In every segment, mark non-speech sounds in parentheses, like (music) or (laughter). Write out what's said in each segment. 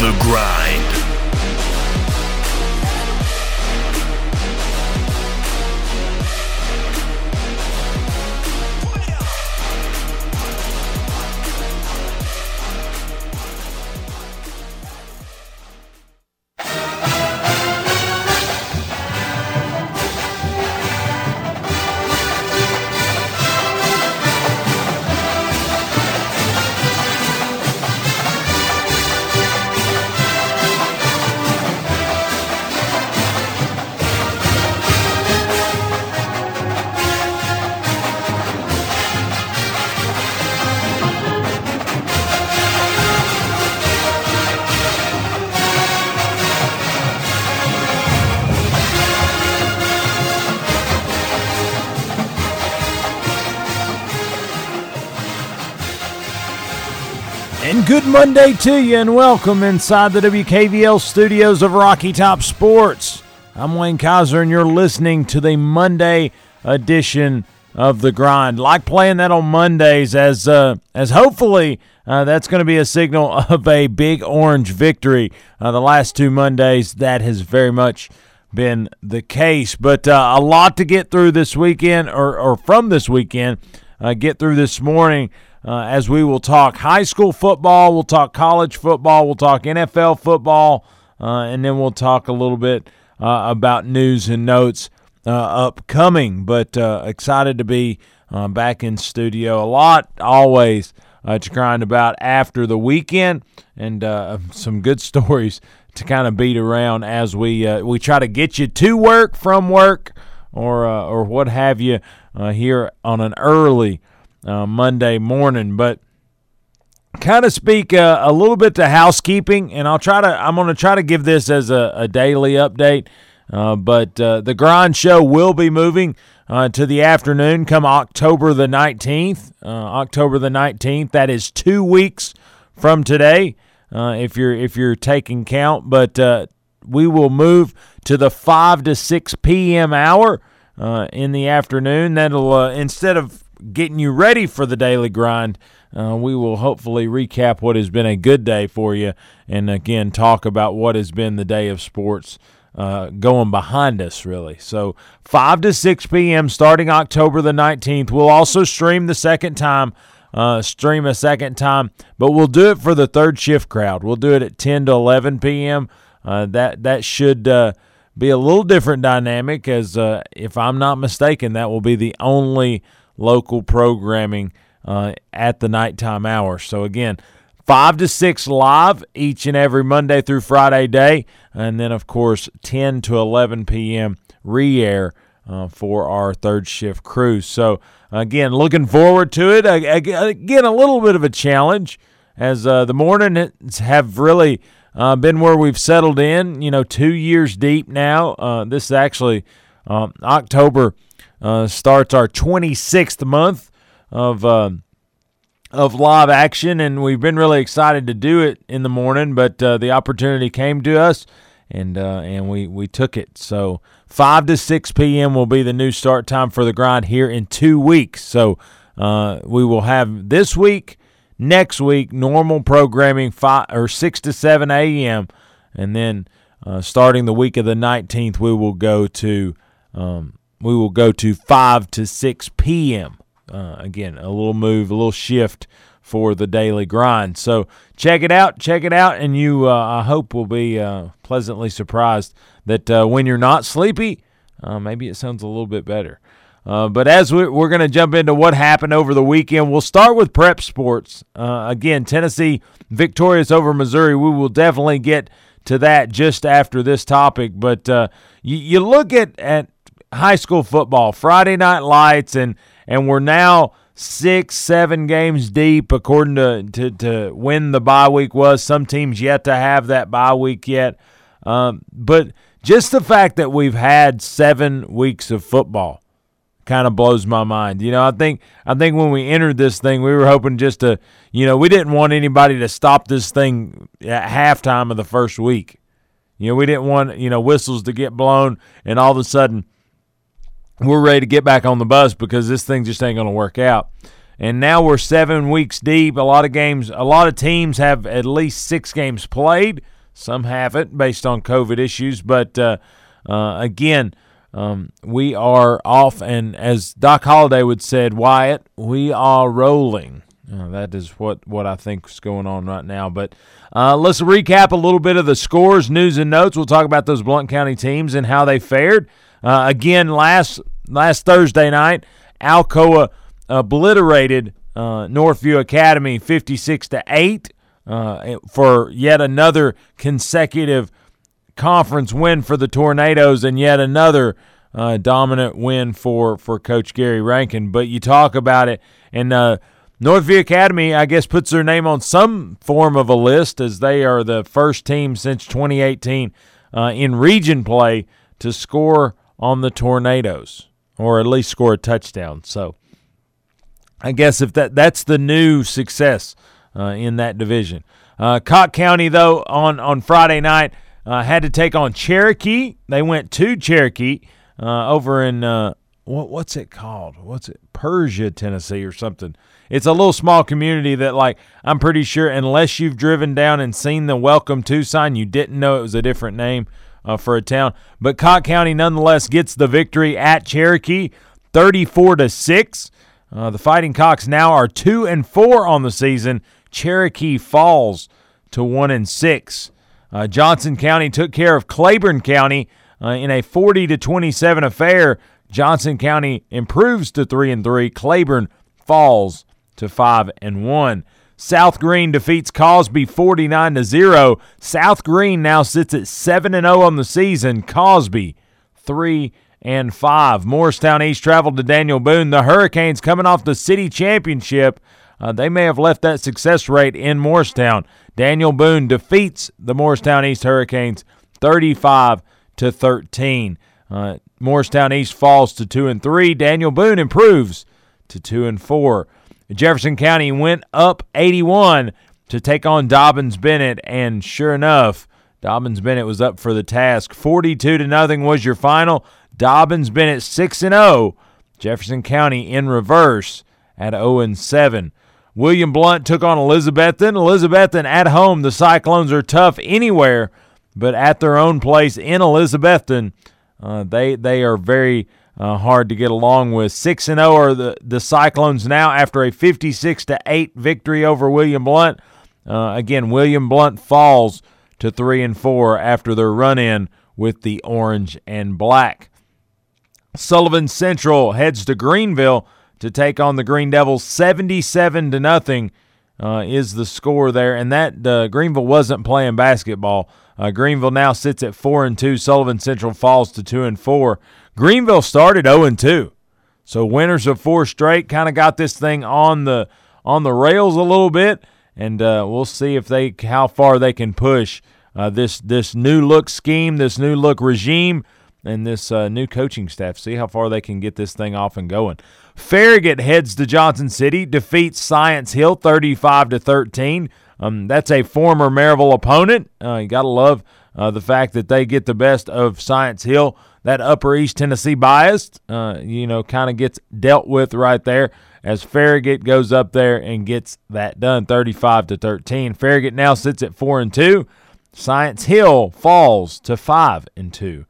The Grind. Monday to you, and welcome inside the WKVL studios of Rocky Top Sports. I'm Wayne Kaiser, and you're listening to the Monday edition of the Grind. Like playing that on Mondays, as uh, as hopefully uh, that's going to be a signal (laughs) of a big orange victory. Uh, the last two Mondays, that has very much been the case. But uh, a lot to get through this weekend, or, or from this weekend, uh, get through this morning uh, as we will talk high school football, we'll talk college football, we'll talk NFL football, uh, and then we'll talk a little bit uh, about news and notes uh, upcoming. But uh, excited to be uh, back in studio. A lot always to grind about after the weekend, and some good (laughs) stories to kind of beat around as we we try to get you to work from work or or what have you here on an early uh, Monday morning. But kind of speak uh, a little bit to housekeeping, and I'll try to. I'm going to try to give this as a, a daily update. Uh, but uh, the grind show will be moving uh, to the afternoon come October the 19th. Uh, October the 19th. That is two weeks from today, uh, if you're if you're taking count. But we will move to the five to six p.m. hour in the afternoon. That'll instead of getting you ready for the daily grind. Uh, we will hopefully recap what has been a good day for you and again talk about what has been the day of sports uh, going behind us, really. So, 5 to 6 p.m. starting October the 19th. We'll also stream the second time. Uh, stream a second time, but we'll do it for the third shift crowd. We'll do it at 10 to 11 p.m. Uh, that that should uh, be a little different dynamic, as uh, if I'm not mistaken, that will be the only local programming uh, at the nighttime hour. So, again, 5 to 6 live each and every Monday through Friday day. And then, of course, 10 to 11 p.m. re air uh, for our third shift crew. So, again, looking forward to it. Again, a little bit of a challenge as uh, the mornings have really uh, been where we've settled in, you know, two years deep now. Uh, this is actually um, October uh, starts our 26th month of uh, of live action, and we've been really excited to do it in the morning. But uh, the opportunity came to us, and uh, and we we took it. So five to six p.m. will be the new start time for the grind here in two weeks. So uh, we will have this week, next week, normal programming five or six to seven a.m. and then starting the week of the nineteenth, we will go to um, we will go to 5 to 6 p.m. Uh, again, a little move, a little shift for the daily grind. So check it out, check it out, and you, uh, I hope, will be uh, pleasantly surprised that uh, when you're not sleepy, uh, maybe it sounds a little bit better. Uh, but as we, are going to jump into what happened over the weekend, we'll start with prep sports. again, Tennessee victorious over Missouri. We will definitely get to that just after this topic. But you, you look at, at high school football, Friday night lights, and and we're now six, seven games deep according to to, to when the bye week was. Some teams yet to have that bye week yet, um, but just the fact that we've had seven weeks of football kind of blows my mind. You know, I think I think when we entered this thing, we were hoping just to, you know, we didn't want anybody to stop this thing at halftime of the first week. You know, we didn't want, you know, whistles to get blown and all of a sudden we're ready to get back on the bus because this thing just ain't going to work out. and now we're seven weeks deep. A lot of games, a lot of teams have at least six games played. Some haven't based on COVID issues, but uh, uh, again, um, we are off, and as Doc Holliday would said, Wyatt, we are rolling. Uh, that is what, what I think is going on right now. But uh, let's recap a little bit of the scores, news, and notes. We'll talk about those Blount County teams and how they fared. Uh, again, last last Thursday night, Alcoa obliterated uh, Northview Academy 56 to eight uh, for yet another consecutive conference win for the Tornadoes and yet another uh, dominant win for for Coach Gary Rankin. But you talk about it, and uh, Northview Academy, I guess, puts their name on some form of a list as they are the first team since 2018 uh, in region play to score on the Tornadoes, or at least score a touchdown. So, I guess if that that's the new success uh, in that division. Uh, Cocke County, though, on on Friday night uh, had to take on Cherokee. They went to Cherokee uh, over in uh, what, what's it called? What's it? Persia, Tennessee, or something. It's a little small community that, like, I'm pretty sure, unless you've driven down and seen the Welcome to sign, you didn't know it was a different name uh, for a town. But Cocke County, nonetheless, gets the victory at Cherokee, 34 to six. Uh, the Fighting Cocks now are two and four on the season. Cherokee falls to one and six. Uh, Johnson County took care of Claiborne County uh, in a 40 to 27 affair. Johnson County improves to 3 and 3. Claiborne falls to 5 and 1. South Greene defeats Cosby 49 to 0. South Greene now sits at 7 and 0 on the season. Cosby 3 and 5. Morristown East traveled to Daniel Boone. The Hurricanes coming off the city championship. Uh, they may have left that success rate in Morristown. Daniel Boone defeats the Morristown East Hurricanes 35 to 13. Uh, Morristown East falls to 2 and 3. Daniel Boone improves to 2 and 4. Jefferson County went up 81 to take on Dobyns Bennett and sure enough, Dobyns Bennett was up for the task. 42 to nothing was your final. Dobyns Bennett 6 and 0. Jefferson County in reverse at 0 and 7. William Blount took on Elizabethton. Elizabethton at home. The Cyclones are tough anywhere, but at their own place in Elizabethton, uh, they they are very uh, hard to get along with. Six and zero oh are the the Cyclones now after a fifty six to eight victory over William Blount. Uh, again, William Blount falls to three and four after their run in with the orange and black. Sullivan Central heads to Greeneville to take on the Green Devils. 77 to nothing uh, is the score there, and that uh, Greeneville wasn't playing basketball. Uh, Greeneville now sits at four and two. Sullivan Central falls to two and four. Greeneville started 0 and two, so winners of four straight kind of got this thing on the on the rails a little bit, and uh, we'll see if they how far they can push uh, this this new look scheme, this new look regime and this uh, new coaching staff. See how far they can get this thing off and going. Farragut heads to Johnson City, defeats Science Hill 35 to 13. Um, that's a former Maryville opponent. Uh, you got to love uh, the fact that they get the best of Science Hill. That Upper East Tennessee bias, uh, you know, kind of gets dealt with right there as Farragut goes up there and gets that done 35 to 13. Farragut now sits at 4 and 2. Science Hill falls to 5 and 2.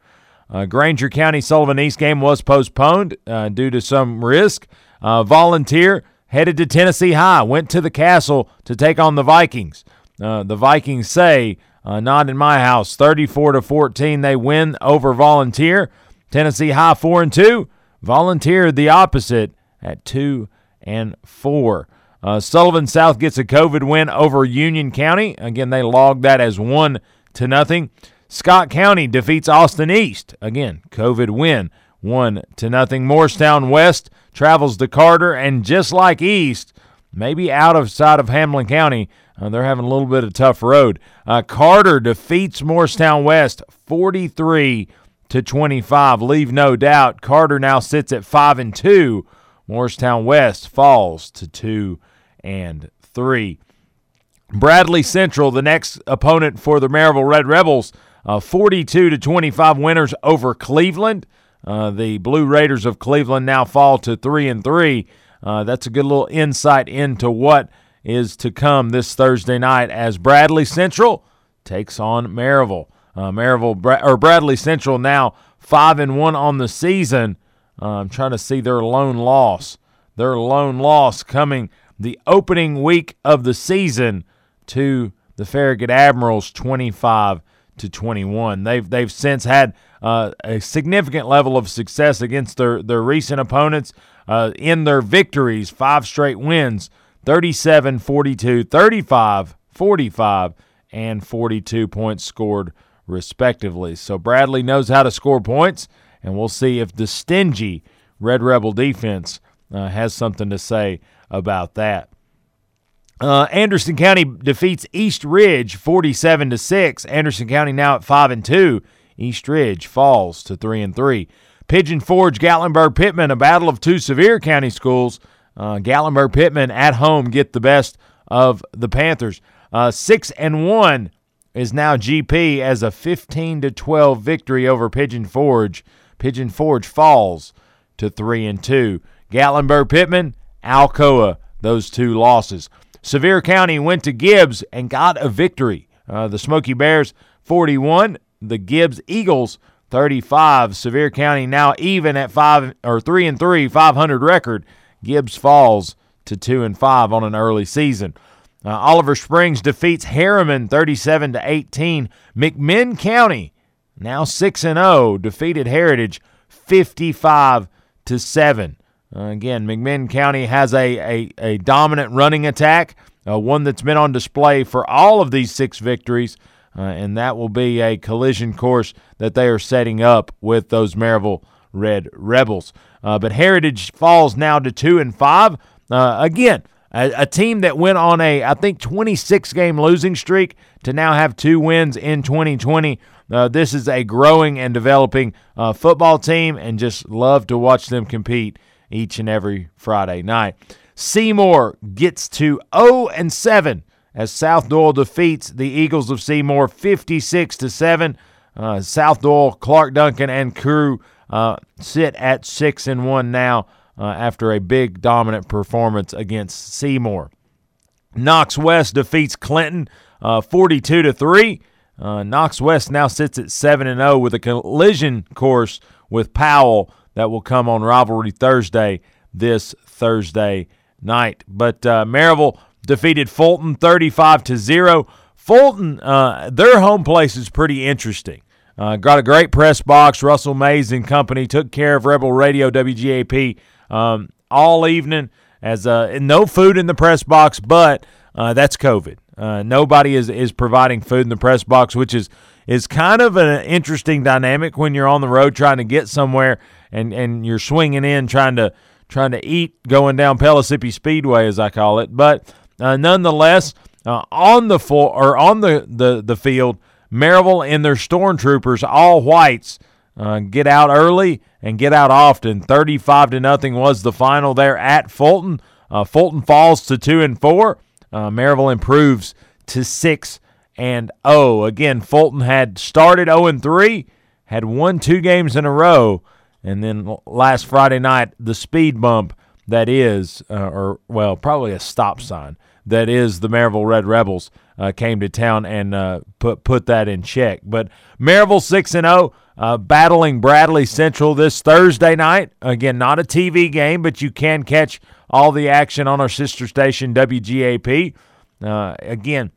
Uh, Grainger County Sullivan East game was postponed uh, due to some risk. Uh, volunteer headed to Tennessee High, went to the castle to take on the Vikings. Uh, the Vikings say, uh, "Not in my house." Thirty-four to fourteen, they win over Volunteer. Tennessee High four and two. Volunteer the opposite at two and four. Uh, Sullivan South gets a COVID win over Union County. Again, they logged that as one to nothing. Scott County defeats Austin East. Again, COVID win. One to nothing. Morristown West travels to Carter, and just like East, maybe out of sight of Hamblen County, uh, they're having a little bit of tough road. Uh, Carter defeats Morristown West 43 to 25. Leave no doubt. Carter now sits at five and two. Morristown West falls to two and three. Bradley Central, the next opponent for the Maryville Red Rebels, uh, 42 to 25 winners over Cleveland. Uh, the Blue Raiders of Cleveland now fall to three and three. uh, that's a good little insight into what is to come this Thursday night as Bradley Central takes on Maryville. Uh, Maryville or Bradley Central now five and one on the season. Uh, I'm trying to see their lone loss. Their lone loss coming the opening week of the season to the Farragut Admirals, 25 to 21. They've they've since had uh, a significant level of success against their their recent opponents uh, in their victories, five straight wins, 37, 42, 35, 45, and 42 points scored respectively. So Bradley knows how to score points, and we'll see if the stingy Red Rebel defense uh, has something to say about that. Uh, Anderson County defeats East Ridge 47 to 6. Anderson County now at 5 and 2. East Ridge falls to 3 and 3. Pigeon Forge, Gatlinburg, Pittman, a battle of two Sevier County schools. Uh, Gatlinburg, Pittman at home get the best of the Panthers. Uh, 6 and 1 is now GP as a 15 to 12 victory over Pigeon Forge. Pigeon Forge falls to 3 and 2. Gatlinburg, Pittman, Alcoa, those two losses. Sevier County went to Gibbs and got a victory. Uh, the Smoky Bears 41, the Gibbs Eagles 35. Sevier County now even at five or three and three, 500 record. Gibbs falls to two and five on an early season. Uh, Oliver Springs defeats Harriman 37 to 18. McMinn County now 6 and 0 defeated Heritage 55 to 7. Uh, again, McMinn County has a, a, a dominant running attack, uh, one that's been on display for all of these six victories, uh, and that will be a collision course that they are setting up with those Maryville Red Rebels. Uh, but Heritage falls now to two and five. Uh, again, a, a, team that went on a I think 26 game losing streak to now have two wins in 2020. Uh, this is a growing and developing football team, and just love to watch them compete each and every Friday night. Seymour gets to 0 and 7 as South Doyle defeats the Eagles of Seymour 56 to 7. Uh, South Doyle, Clark Duncan, and crew uh, sit at 6 and 1 now uh, after a big dominant performance against Seymour. Knox West defeats Clinton uh, 42 to 3. Uh, Knox West now sits at 7 and 0 with a collision course with Powell that will come on Rivalry Thursday this Thursday night. But uh, Maryville defeated Fulton 35 to 0. Fulton, uh, their home place is pretty interesting. Uh, got a great press box. Russell Mays and company took care of Rebel Radio WGAP um, all evening. As uh, no food in the press box, but uh, that's COVID. Uh, nobody is is providing food in the press box, which is is kind of an interesting dynamic when you're on the road trying to get somewhere and and you're swinging in trying to trying to eat going down Pellissippi Speedway as I call it. But uh, nonetheless, uh, on the floor or on the the the field, Maryville and their stormtroopers, all whites, uh, get out early and get out often. Thirty-five to nothing was the final there at Fulton. Uh, Fulton falls to two and four. Uh, Maryville improves to six and oh. Again, Fulton had started zero and three, had won two games in a row and then last Friday night, the speed bump that is, uh, or well, probably a stop sign that is the Maryville Red Rebels uh, came to town and uh, put put that in check. But Maryville six and zero, oh, uh, battling Bradley Central this Thursday night. Again, not a TV game, but you can catch all the action on our sister station WGAP. Uh, again,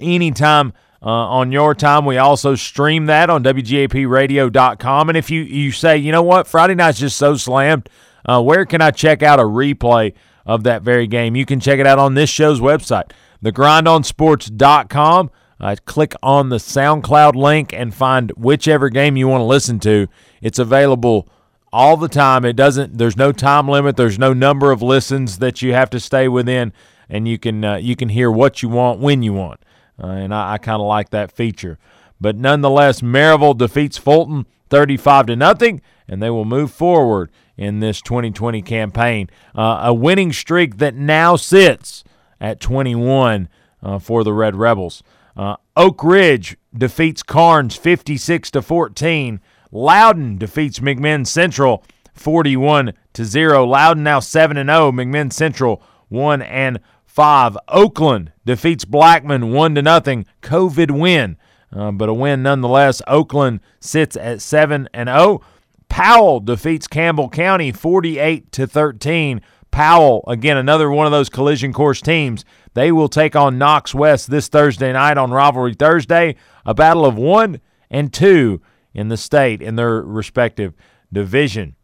anytime uh, on your time. We also stream that on WGAPradio.com. And if you, you say, you know what, Friday night's just so slammed, uh, where can I check out a replay of that very game? You can check it out on this show's website, thegrindonsports.com. Uh, click on the SoundCloud link and find whichever game you want to listen to. It's available all the time. It doesn't. There's no time limit. There's no number of listens that you have to stay within, and you can uh, you can hear what you want when you want uh, and I, I kind of like that feature. But nonetheless, Maryville defeats Fulton 35 to nothing, and they will move forward in this 2020 campaign. Uh, a winning streak that now sits at 21 uh, for the Red Rebels. Uh, Oak Ridge defeats Karns 56 to 14. Loudon defeats McMinn Central 41 to 0. Loudon now 7 and 0. McMinn Central 1 and 5. Oakland defeats Blackman 1 to nothing. COVID win, uh, but a win nonetheless. Oakland sits at 7 and 0. Powell defeats Campbell County 48 to 13. Powell, again, another one of those collision course teams. They will take on Knox West this Thursday night on Rivalry Thursday. A battle of one and two in the state in their respective division.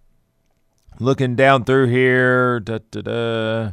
Looking down through here, da, da, da.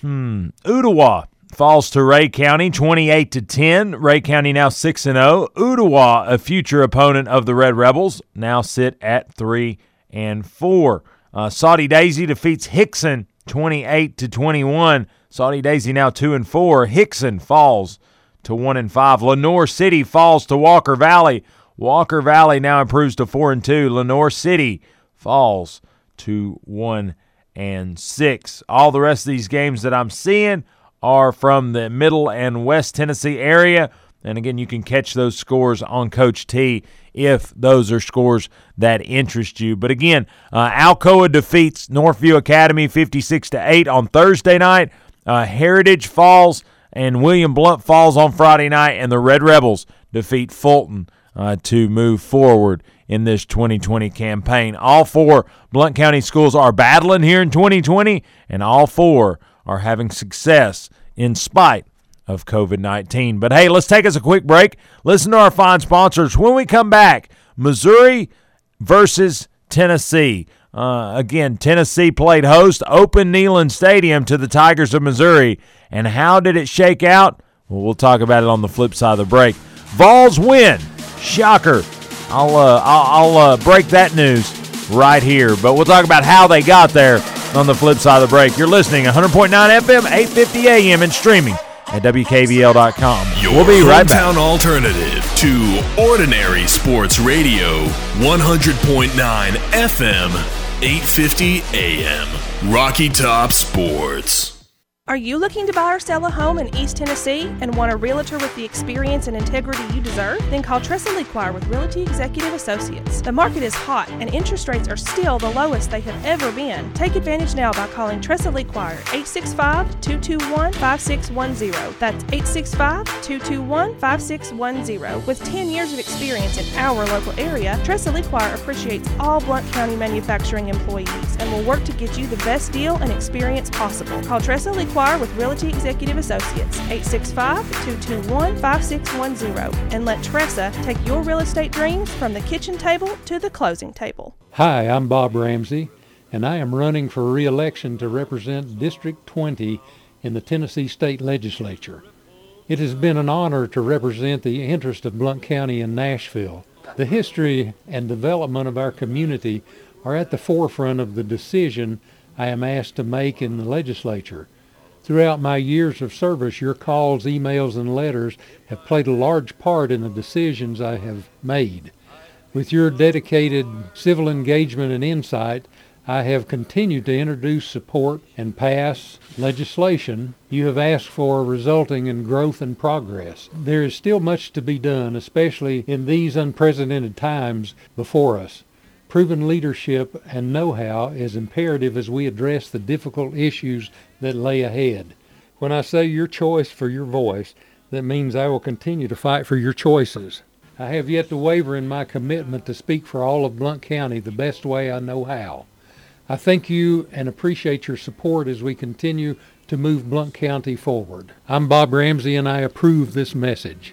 Hmm, Ooltewah falls to Rhea County 28 to 10. Rhea County now 6 and 0. Ooltewah, a future opponent of the Red Rebels, now sit at 3 and 4. Uh, Soddy Daisy defeats Hixson 28 to 21. Soddy Daisy now 2 and 4. Hixson falls to 1 and 5. Lenoir City falls to Walker Valley. Walker Valley now improves to 4 and 2. Lenoir City falls to 1 and 6. All the rest of these games that I'm seeing are from the middle and west Tennessee area. And again, you can catch those scores on Coach T if those are scores that interest you. But again, uh, Alcoa defeats Northview Academy 56 to 8 on Thursday night. Uh, Heritage falls and William Blount falls on Friday night, and the Red Rebels defeat Fulton uh, to move forward in this 2020 campaign. All four Blount County schools are battling here in 2020, and all four are having success in spite of COVID 19. But hey, let's take us a quick break. Listen to our fine sponsors. When we come back, Missouri versus Tennessee. Uh, again, Tennessee played host, open Neyland Stadium to the Tigers of Missouri. And how did it shake out? Well, we'll talk about it on the flip side of the break. Vols win. Shocker. I'll, uh, I'll, I'll uh, break that news right here. But we'll talk about how they got there on the flip side of the break. You're listening 100.9 FM, 850 AM, and streaming at WKVL.com. Your we'll be right back. alternative to Ordinary Sports Radio, 100.9 FM, 850 AM. Rocky Top Sports. Are you looking to buy or sell a home in East Tennessee and want a realtor with the experience and integrity you deserve? Then call Tressa Lequire with Realty Executive Associates. The market is hot and interest rates are still the lowest they have ever been. Take advantage now by calling Tressa Lequire 865-221-5610. That's 865-221-5610. With 10 years of experience in our local area, Tressa Lequire appreciates all Blount County manufacturing employees and will work to get you the best deal and experience possible. Call Tressa Lequire with Realty Executive Associates, 865-221-5610, and let Tressa take your real estate dreams from the kitchen table to the closing table. Hi, I'm Bob Ramsey, and I am running for re-election to represent District 20 in the Tennessee State Legislature. It has been an honor to represent the interest of Blount County and Nashville. The history and development of our community are at the forefront of the decision I am asked to make in the legislature. Throughout my years of service, your calls, emails, and letters have played a large part in the decisions I have made. With your dedicated civil engagement and insight, I have continued to introduce support and pass legislation you have asked for resulting in growth and progress. There is still much to be done, especially in these unprecedented times before us. Proven leadership and know-how is imperative as we address the difficult issues that lay ahead. When I say your choice for your voice, that means I will continue to fight for your choices. I have yet to waver in my commitment to speak for all of Blount County the best way I know how. I thank you and appreciate your support as we continue to move Blount County forward. I'm Bob Ramsey and I approve this message.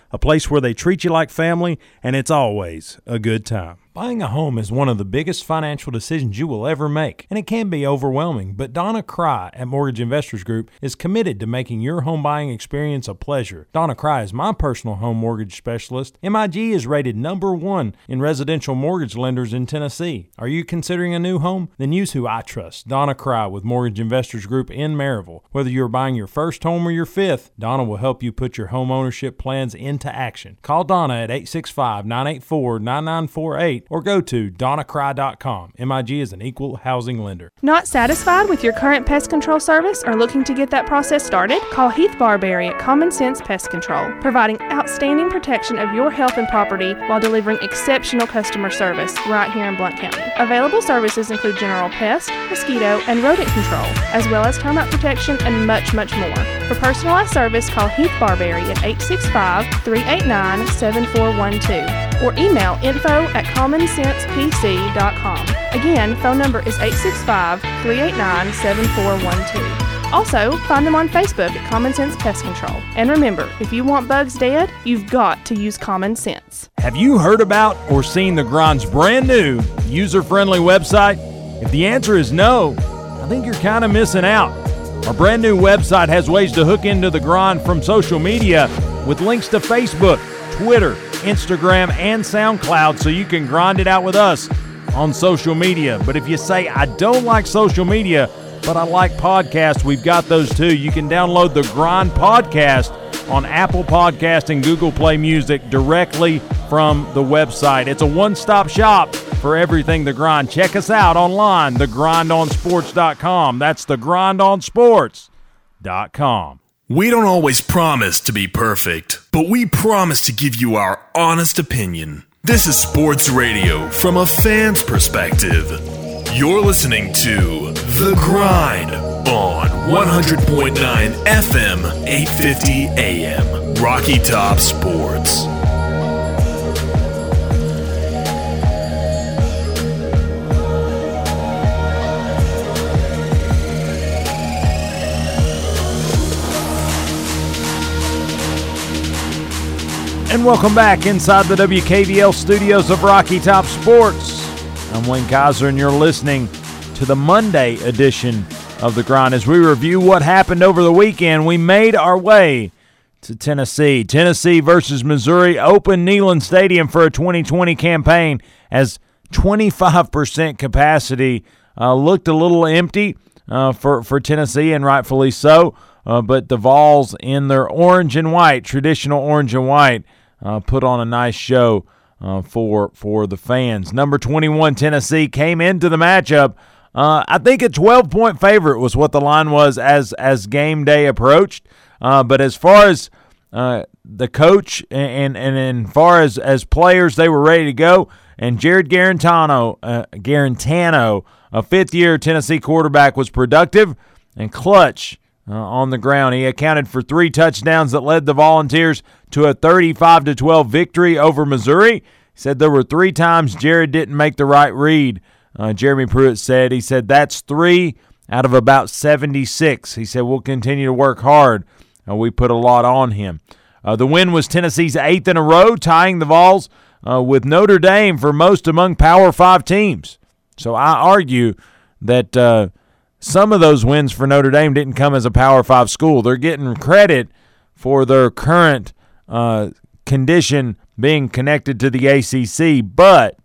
A place where they treat you like family, and it's always a good time. Buying a home is one of the biggest financial decisions you will ever make, and it can be overwhelming. But Donna Cry at Mortgage Investors Group is committed to making your home buying experience a pleasure. Donna Cry is my personal home mortgage specialist. MIG is rated number one in residential mortgage lenders in Tennessee. Are you considering a new home? Then use who I trust, Donna Cry with Mortgage Investors Group in Maryville. Whether you're buying your first home or your fifth, Donna will help you put your home ownership plans into action. Call Donna at 865 984 9948 or go to donnacry.com. MIG is an equal housing lender. Not satisfied with your current pest control service or looking to get that process started? Call Heath Barberry at Common Sense Pest Control, providing outstanding protection of your health and property while delivering exceptional customer service right here in Blount County. Available services include general pest, mosquito, and rodent control, as well as termite protection and much, much more. For personalized service, call Heath Barberry at 865 389 7412 or email info at commonsensepc.com. Again, phone number is 865 389 7412. Also, find them on Facebook at Common Sense Pest Control. And remember, if you want bugs dead, you've got to use common sense. Have you heard about or seen the Grind's brand new user friendly website? If the answer is no, I think you're kind of missing out. Our brand new website has ways to hook into the Grind from social media with links to Facebook, Twitter, Instagram, and SoundCloud so you can grind it out with us on social media. But if you say, I don't like social media, but I like podcasts, we've got those too. You can download the Grind Podcast on Apple Podcast and Google Play Music directly from the website. It's a one-stop shop for everything The Grind. Check us out online, thegrindonsports.com. That's thegrindonsports.com. We don't always promise to be perfect, but we promise to give you our honest opinion. This is sports radio from a fan's perspective. You're listening to The Grind on 100.9 FM, 850 AM. Rocky Top Sports. And welcome back inside the WKVL studios of Rocky Top Sports. I'm Wayne Kaiser, and you're listening to the Monday edition of The Grind. As we review what happened over the weekend, we made our way to Tennessee. Tennessee versus Missouri opened Neyland Stadium for a 2020 campaign as 25% capacity uh, looked a little empty uh, for, for Tennessee, and rightfully so. Uh, but the Vols, in their orange and white, traditional orange and white, uh, put on a nice show uh, for for the fans. Number 21 Tennessee came into the matchup. Uh, I think a 12 point favorite was what the line was as as game day approached. Uh, but as far as uh, the coach and, and as far as as players, they were ready to go. And Jarrett Guarantano, uh, Guarantano, a fifth year Tennessee quarterback, was productive and clutch uh, on the ground. He accounted for three touchdowns that led the Volunteers to a 35 to 12 victory over Missouri. He said there were three times Jarrett didn't make the right read. Uh, Jeremy Pruitt said he said that's three out of about 76. He said we'll continue to work hard. Uh, we put a lot on him. Uh, the win was Tennessee's eighth in a row, tying the Vols uh, with Notre Dame for most among Power Five teams. So I argue that uh, some of those wins for Notre Dame didn't come as a Power Five school. They're getting credit for their current uh, condition being connected to the ACC, but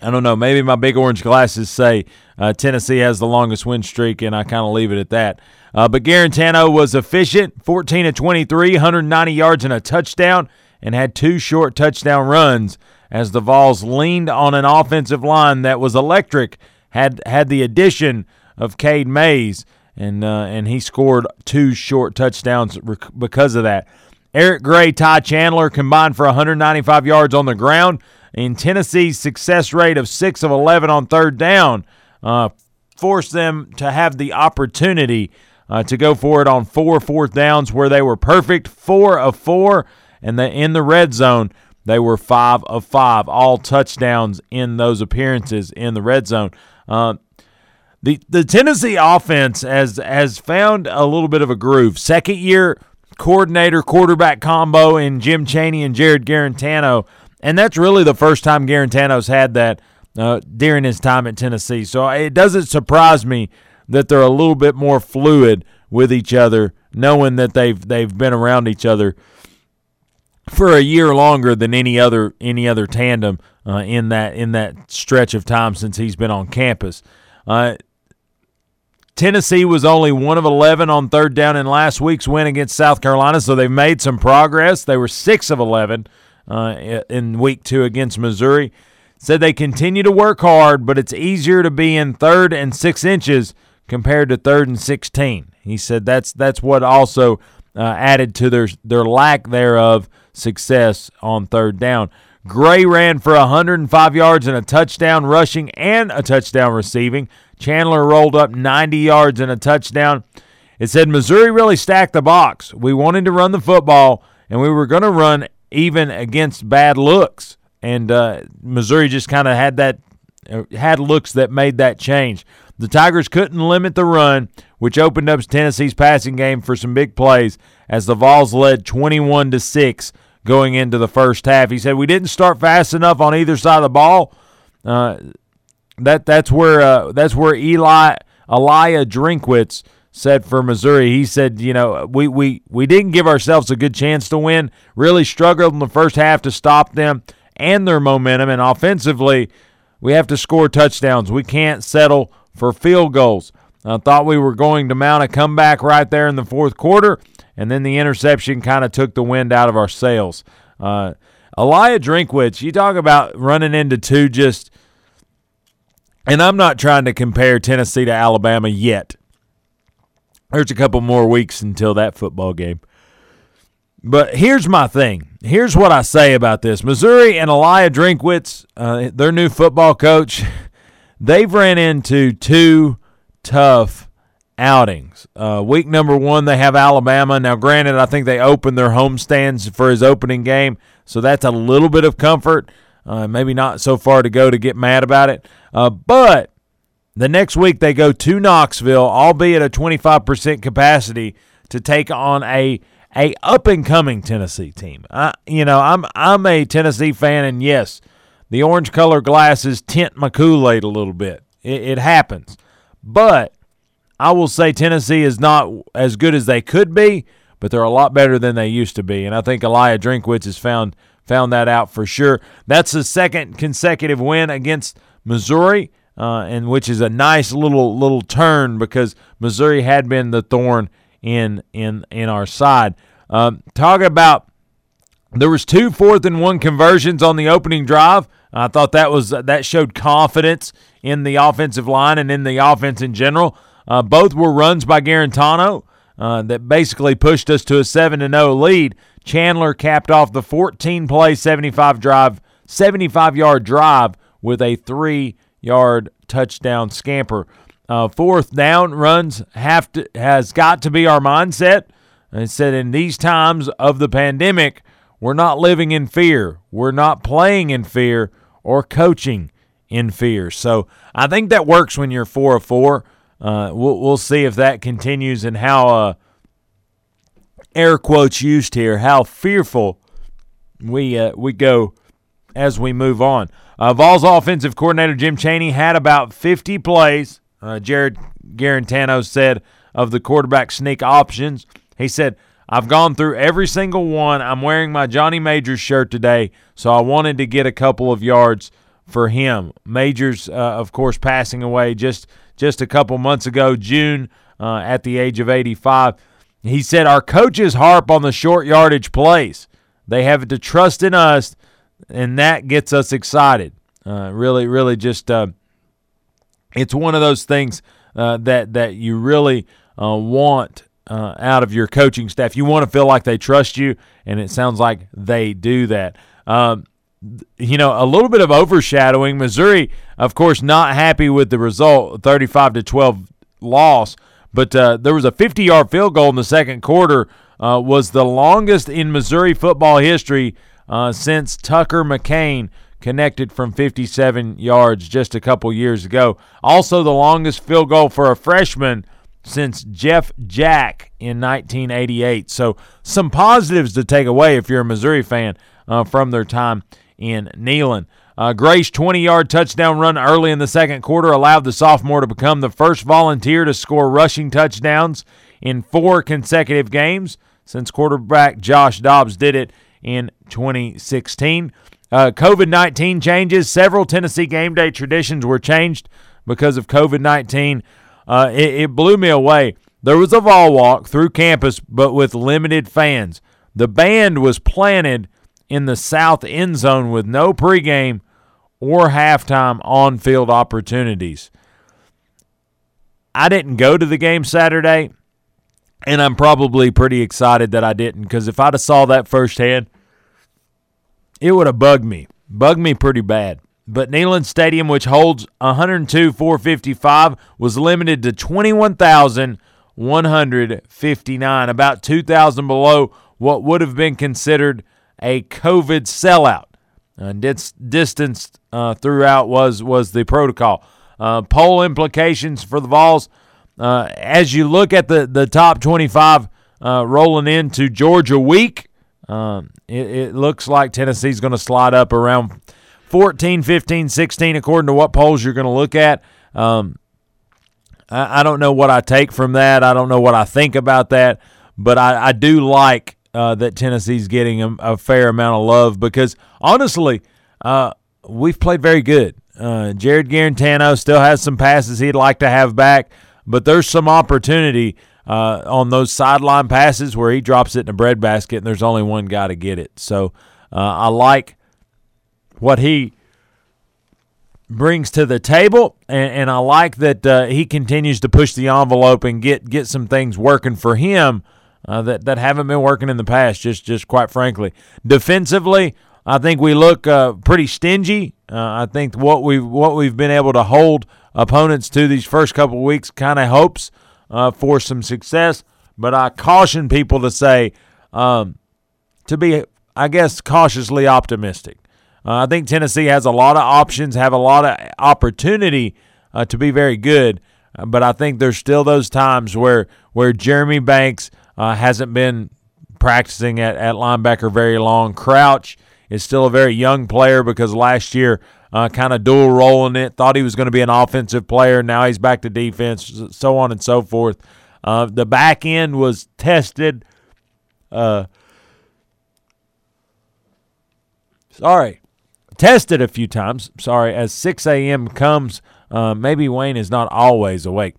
I don't know. Maybe my big orange glasses say uh, Tennessee has the longest win streak, and I kind of leave it at that. Uh, but Guarantano was efficient 14 of 23, 190 yards and a touchdown, and had two short touchdown runs as the Vols leaned on an offensive line that was electric, had, had the addition of Cade Mays, and, uh, and he scored two short touchdowns because of that. Eric Gray, Ty Chandler combined for 195 yards on the ground. In Tennessee's success rate of 6 of 11 on third down uh, forced them to have the opportunity uh, to go for it on four fourth downs where they were perfect, 4 of 4, and in the red zone, they were 5 of 5, all touchdowns in those appearances in the red zone. Uh, the, the Tennessee offense has, has found a little bit of a groove. Second year coordinator quarterback combo in Jim Chaney and Jarrett Guarantano, and that's really the first time Guarantano's had that uh, during his time at Tennessee. So it doesn't surprise me that they're a little bit more fluid with each other, knowing that they've they've been around each other for a year longer than any other any other tandem uh, in that in that stretch of time since he's been on campus. Uh, Tennessee was only one of 11 on third down in last week's win against South Carolina, so they've made some progress. They were six of 11 uh, in week two against Missouri. Said they continue to work hard, but it's easier to be in third and six inches compared to third and 16. He said that's that's what also uh, added to their their lack thereof success on third down. Gray ran for 105 yards and a touchdown rushing and a touchdown receiving. Chandler rolled up 90 yards and a touchdown. It said Missouri really stacked the box. We wanted to run the football, and we were going to run even against bad looks. And uh, Missouri just kind of had that uh, had looks that made that change. The Tigers couldn't limit the run, which opened up Tennessee's passing game for some big plays as the Vols led 21 to 6 going into the first half. He said we didn't start fast enough on either side of the ball. Uh, that that's where uh, that's where Eli Eliah Drinkwitz said for Missouri. He said, you know, we, we, we didn't give ourselves a good chance to win. Really struggled in the first half to stop them and their momentum. And offensively, we have to score touchdowns. We can't settle for field goals. I thought we were going to mount a comeback right there in the fourth quarter, and then the interception kind of took the wind out of our sails. Uh, Eliah Drinkwitz, you talk about running into two just, and I'm not trying to compare Tennessee to Alabama yet. There's a couple more weeks until that football game. But here's my thing. Here's what I say about this. Missouri and Eliah Drinkwitz, uh, their new football coach, (laughs) they've ran into two tough outings. Uh, week number one, they have Alabama. Now, granted, I think they opened their homestands for his opening game, so that's a little bit of comfort. Uh, maybe not so far to go to get mad about it. Uh, but the next week, they go to Knoxville, albeit at a 25% capacity, to take on a a up and coming Tennessee team. I, you know, I'm I'm a Tennessee fan, and yes, the orange color glasses tint my Kool Aid a little bit. It, it happens, but I will say Tennessee is not as good as they could be, but they're a lot better than they used to be, and I think Eliah Drinkwitz has found found that out for sure. That's the second consecutive win against Missouri. Uh, and which is a nice little little turn because Missouri had been the thorn in in in our side. Um, talk about there was two fourth and one conversions on the opening drive. I thought that was that showed confidence in the offensive line and in the offense in general. Uh, both were runs by Guarantano uh, that basically pushed us to a seven to zero lead. Chandler capped off the 14 play 75 drive 75 yard drive with a three yard touchdown scamper. Uh, fourth down runs have to has got to be our mindset. And said in these times of the pandemic, we're not living in fear. We're not playing in fear or coaching in fear. So I think that works when you're four of four. Uh, we'll, we'll see if that continues and how uh, air quotes used here, how fearful we uh, we go as we move on. Uh, Vols offensive coordinator Jim Chaney had about 50 plays uh, Jarrett Guarantano said of the quarterback sneak options. He said, I've gone through every single one. I'm wearing my Johnny Majors shirt today, so I wanted to get a couple of yards for him. Majors, uh, of course, passing away just just a couple months ago, June, uh, at the age of 85. He said, Our coaches harp on the short yardage plays. They have to trust in us, and that gets us excited. Uh, really, really just uh, it's one of those things uh, that that you really uh, want out of your coaching staff. You want to feel like they trust you, and it sounds like they do that. Um, you know, a little bit of overshadowing. Missouri, of course, not happy with the result, thirty-five to twelve loss. But uh, there was a fifty-yard field goal in the second quarter. Uh, was the longest in Missouri football history uh, since Tucker McCann connected from 57 yards just a couple years ago. Also, the longest field goal for a freshman since Jeff Jack in 1988. So, some positives to take away if you're a Missouri fan uh, from their time in Neyland. Uh, Gray's 20 yard touchdown run early in the second quarter allowed the sophomore to become the first volunteer to score rushing touchdowns in four consecutive games since quarterback Josh Dobbs did it in 2016. Uh, COVID 19 changes. Several Tennessee game day traditions were changed because of COVID 19. Uh, it, it blew me away. There was a vol walk through campus, but with limited fans. The band was planted in the south end zone with no pregame or halftime on field opportunities. I didn't go to the game Saturday, and I'm probably pretty excited that I didn't because if I'd have saw that firsthand, it would have bugged me, bugged me pretty bad. But Neyland Stadium, which holds 102 455, was limited to 21,159, about 2,000 below what would have been considered a COVID sellout. Uh, dis- distance uh, throughout was was the protocol. Uh, poll implications for the Vols. Uh, as you look at the, the top 25 uh, rolling into Georgia week, um, it, it, looks like Tennessee's going to slide up around 14, 15, 16, according to what polls you're going to look at. Um, I, I, don't know what I take from that. I don't know what I think about that, but I, I do like uh, that Tennessee's getting a, a, fair amount of love because honestly, uh, we've played very good. Uh, Jarrett Guarantano still has some passes he'd like to have back, but there's some opportunity uh, on those sideline passes where he drops it in a breadbasket and there's only one guy to get it. So uh, I like what he brings to the table, and, and I like that uh, he continues to push the envelope and get get some things working for him uh, that that haven't been working in the past. Just just quite frankly, defensively, I think we look uh, pretty stingy. Uh, I think what we what we've been able to hold opponents to these first couple weeks kind of hopes uh, for some success. But I caution people to say um, to be, I guess, cautiously optimistic. Uh, I think Tennessee has a lot of options, have a lot of opportunity uh, to be very good. But I think there's still those times where where Jeremy Banks hasn't been practicing at, at linebacker very long. Crouch is still a very young player because last year uh, kind of dual rolling it. Thought he was going to be an offensive player. Now he's back to defense, so on and so forth. Uh, the back end was tested. Uh, sorry, tested a few times. Sorry, as 6 a.m. comes, uh, maybe Wayne is not always awake.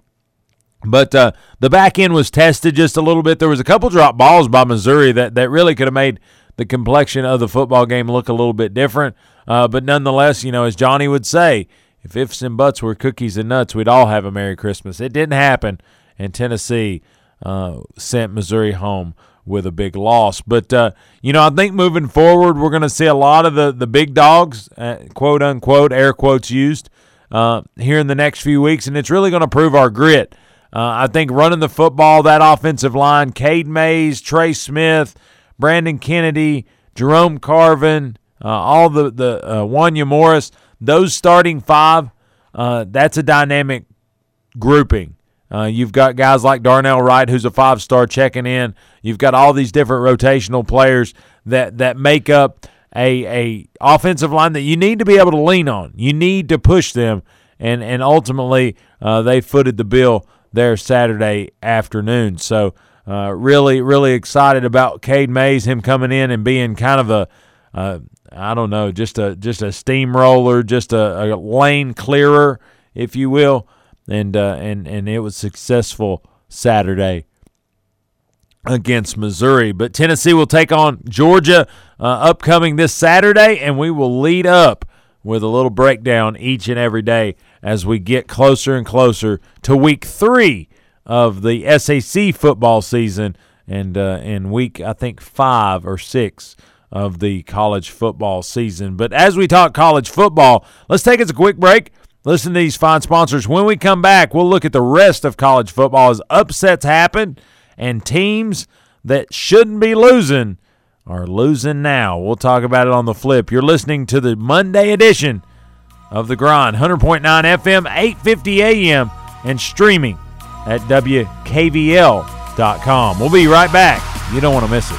But uh, the back end was tested just a little bit. There was a couple drop balls by Missouri that, that really could have made the complexion of the football game look a little bit different. Uh, but nonetheless, you know, as Johnny would say, if ifs and buts were cookies and nuts, we'd all have a Merry Christmas. It didn't happen, and Tennessee uh, sent Missouri home with a big loss. But, uh, you know, I think moving forward, we're going to see a lot of the, the big dogs, uh, quote unquote, air quotes used, uh, here in the next few weeks, and it's really going to prove our grit. Uh, I think running the football, that offensive line, Cade Mays, Trey Smith, Brandon Kennedy, Jerome Carvin, uh, all the the uh, Wanya Morris, those starting five, uh, that's a dynamic grouping. Uh, you've got guys like Darnell Wright, who's a five star checking in. You've got all these different rotational players that that make up a a offensive line that you need to be able to lean on. You need to push them, and and ultimately uh, they footed the bill there Saturday afternoon. So uh, really, really excited about Cade Mays, him coming in and being kind of a, uh, I don't know, just a just a steamroller, just a, a lane clearer, if you will, and uh, and and it was successful Saturday against Missouri. But Tennessee will take on Georgia uh, upcoming this Saturday, and we will lead up with a little breakdown each and every day as we get closer and closer to week three of the SEC football season and uh, in week, I think, five or six of the college football season. But as we talk college football, let's take us a quick break. Listen to these fine sponsors. When we come back, we'll look at the rest of college football as upsets happen and teams that shouldn't be losing are losing now. We'll talk about it on the flip. You're listening to the Monday edition of The Grind, 100.9 FM, 850 AM, and streaming at WKVL.com. We'll be right back. You don't want to miss it.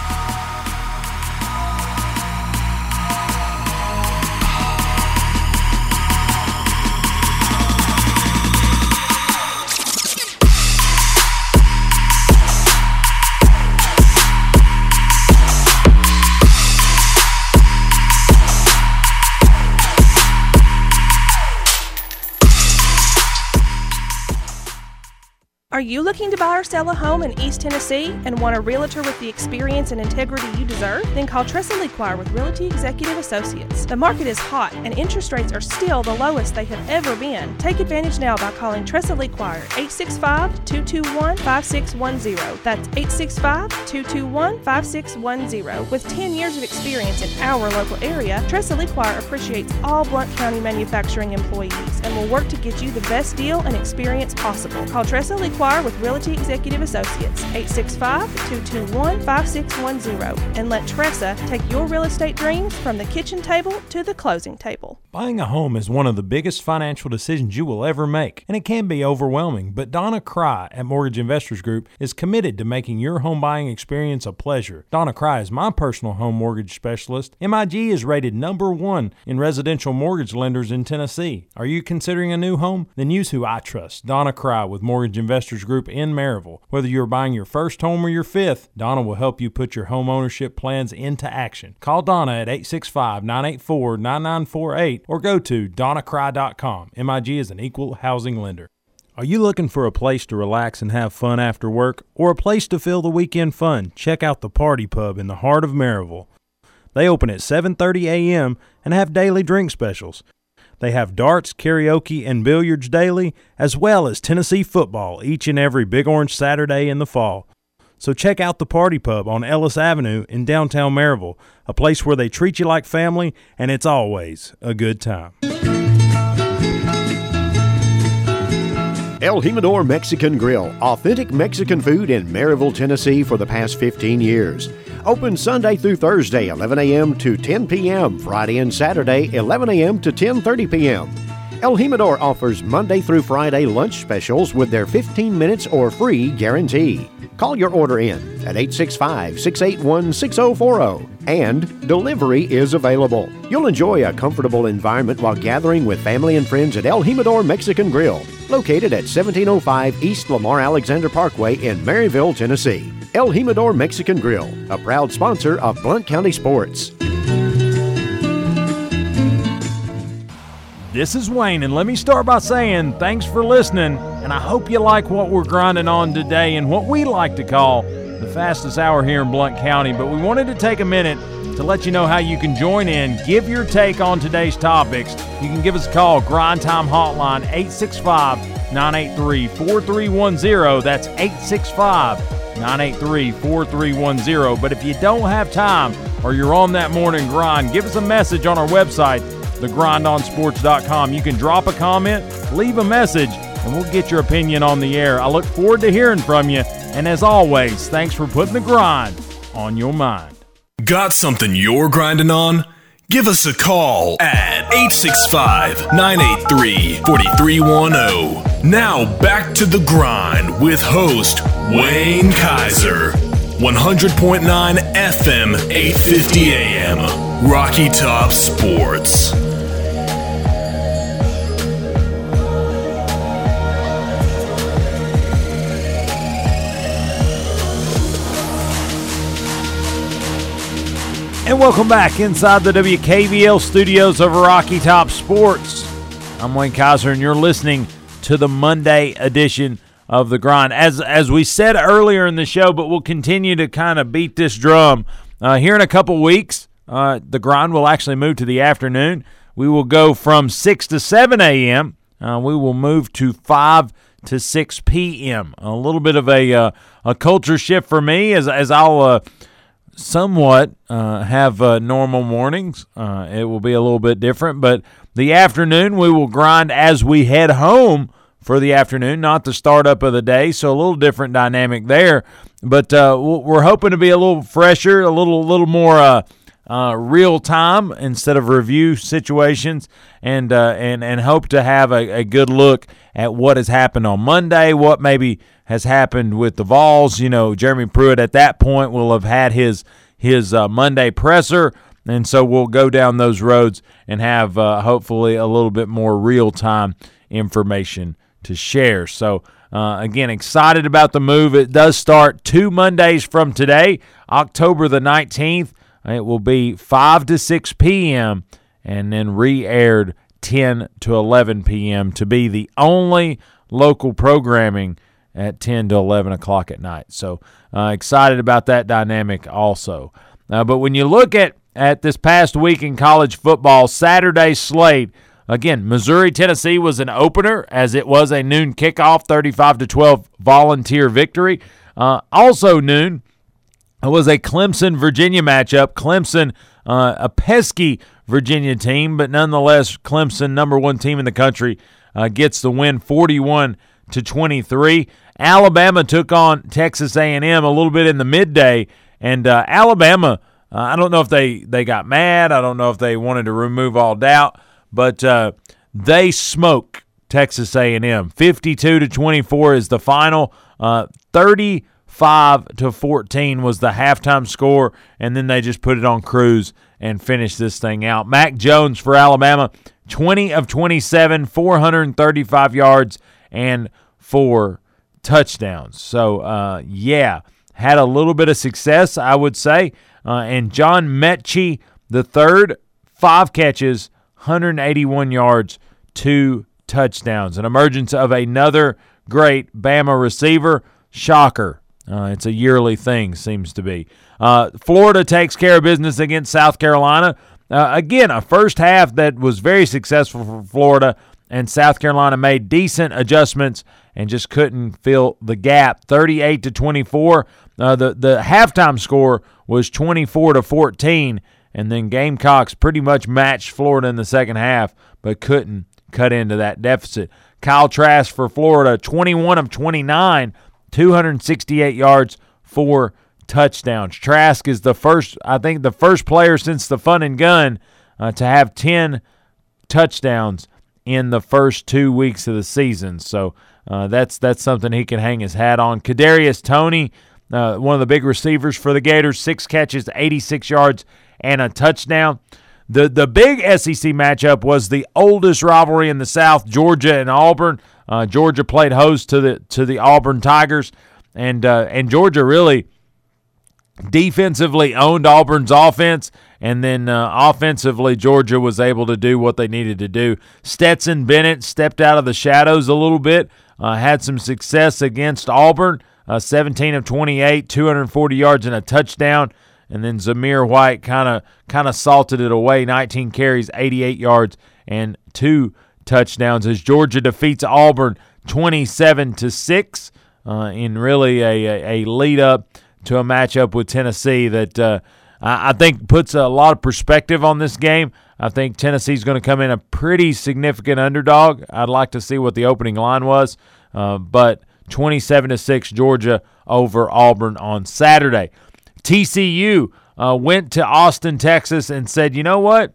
Are you looking to buy or sell a home in East Tennessee and want a realtor with the experience and integrity you deserve? Then call Tressa Lequire with Realty Executive Associates. The market is hot and interest rates are still the lowest they have ever been. Take advantage now by calling Tressa Lequire 865-221-5610. That's 865-221-5610. With 10 years of experience in our local area, Tressa Lequire appreciates all Blount County manufacturing employees and will work to get you the best deal and experience possible. Call Tressa Lequire with Realty Executive Associates, 865-221-5610, and let Tressa take your real estate dreams from the kitchen table to the closing table. Buying a home is one of the biggest financial decisions you will ever make, and it can be overwhelming. But Donna Cry at Mortgage Investors Group is committed to making your home buying experience a pleasure. Donna Cry is my personal home mortgage specialist. MIG is rated number one in residential mortgage lenders in Tennessee. Are you considering a new home? Then use who I trust, Donna Cry with Mortgage Investors Group in Maryville. Whether you're buying your first home or your fifth, Donna will help you put your home ownership plans into action. Call Donna at 865 984 9948 or go to donnacry.com. MIG is an equal housing lender. Are you looking for a place to relax and have fun after work or a place to fill the weekend fun? Check out the Party Pub in the heart of Maryville. They open at 7:30 a.m. and have daily drink specials. They have darts, karaoke, and billiards daily, as well as Tennessee football each and every Big Orange Saturday in the fall. So check out the Party Pub on Ellis Avenue in downtown Maryville, a place where they treat you like family and it's always a good time. El Jimador Mexican Grill, authentic Mexican food in Maryville, Tennessee for the past 15 years. Open Sunday through Thursday, 11 a.m. to 10 p.m. Friday and Saturday, 11 a.m. to 10:30 p.m. El Jimador offers Monday through Friday lunch specials with their 15 minutes or free guarantee. Call your order in at 865 681 6040 and delivery is available. You'll enjoy a comfortable environment while gathering with family and friends at El Jimador Mexican Grill, located at 1705 East Lamar Alexander Parkway in Maryville, Tennessee. El Jimador Mexican Grill, a proud sponsor of Blount County Sports. This is Wayne, and let me start by saying thanks for listening. And I hope you like what we're grinding on today and what we like to call the fastest hour here in Blount County. But we wanted to take a minute to let you know how you can join in, give your take on today's topics. You can give us a call, Grind Time Hotline, 865 983 4310. That's 865 983 4310. But if you don't have time or you're on that morning grind, give us a message on our website thegrindonsports.com. You can drop a comment, leave a message, and we'll get your opinion on the air. I look forward to hearing from you. And as always, thanks for putting the grind on your mind. Got something you're grinding on? Give us a call at 865 983 4310. Now back to the grind with host Wayne Kaiser. 100.9 FM, 850 AM. Rocky Top Sports. And welcome back inside the WKVL studios of Rocky Top Sports. I'm Wayne Kaiser, and you're listening to the Monday edition of the grind. As as we said earlier in the show, but we'll continue to kind of beat this drum. Uh, here in a couple weeks, uh, the grind will actually move to the afternoon. We will go from six to seven a.m. Uh, we will move to five to six p.m. A little bit of a uh, a culture shift for me, as as I'll uh, somewhat uh, have normal mornings. It will be a little bit different, but the afternoon we will grind as we head home for the afternoon, not the startup of the day. So a little different dynamic there. But uh, we're hoping to be a little fresher, a little little more uh, uh, real time instead of review situations, and uh, and and hope to have a, a, good look at what has happened on Monday, what maybe has happened with the Vols. You know, Jeremy Pruitt at that point will have had his his uh, Monday presser, and so we'll go down those roads and have uh, hopefully a little bit more real time information to share. So. Uh, again, excited about the move. It does start two Mondays from today, October the 19th. It will be 5 to 6 p.m. and then re aired 10 to 11 p.m. to be the only local programming at 10 to 11 o'clock at night. So uh, excited about that dynamic also. Uh, but when you look at, at this past week in college football, Saturday slate, Again, Missouri Tennessee was an opener as it was a noon kickoff, 35 to 12 volunteer victory. Uh, also noon was a Clemson Virginia matchup. Clemson, uh, a pesky Virginia team, but nonetheless, Clemson, number one team in the country, uh, gets the win, 41 to 23. Alabama took on Texas A&M a little bit in the midday, and uh, Alabama. Uh, I don't know if they, they got mad. I don't know if they wanted to remove all doubt but uh, they smoke Texas A&M. 52 to 24 is the final. Uh, 35 to 14 was the halftime score, and then they just put it on cruise and finished this thing out. Mac Jones for Alabama, 20 of 27, 435 yards and four touchdowns. So, uh, yeah, had a little bit of success, I would say. Uh, and John Metchie, the third, five catches, 181 yards, two touchdowns. An emergence of another great Bama receiver. Shocker. Uh, it's a yearly thing, seems to be. Uh, Florida takes care of business against South Carolina. Uh, again, a first half that was very successful for Florida, and South Carolina made decent adjustments and just couldn't fill the gap. 38 to 24. Uh, the the halftime score was 24 to 14 and then Gamecocks pretty much matched Florida in the second half, but couldn't cut into that deficit. Kyle Trask for Florida, 21 of 29, 268 yards, four touchdowns. Trask is the first, I think, the first player since the Fun and Gun uh, to have 10 touchdowns in the first two weeks of the season. So uh, that's that's something he can hang his hat on. Kadarius Toney, uh, one of the big receivers for the Gators, six catches, 86 yards, and a touchdown. The the big SEC matchup was the oldest rivalry in the South, Georgia and Auburn. Uh, Georgia played host to the to the Auburn Tigers, and uh, and Georgia really defensively owned Auburn's offense, and then uh, offensively Georgia was able to do what they needed to do. Stetson Bennett stepped out of the shadows a little bit, uh, had some success against Auburn, uh, 17 of 28, 240 yards and a touchdown and then Zamir White kind of kind of salted it away. 19 carries, 88 yards, and two touchdowns as Georgia defeats Auburn 27 to six uh, in really a, a, lead up to a matchup with Tennessee that uh, I, I think puts a lot of perspective on this game. I think Tennessee's going to come in a pretty significant underdog. I'd like to see what the opening line was, uh, but 27 to six Georgia over Auburn on Saturday. TCU uh, went to Austin, Texas, and said, you know what?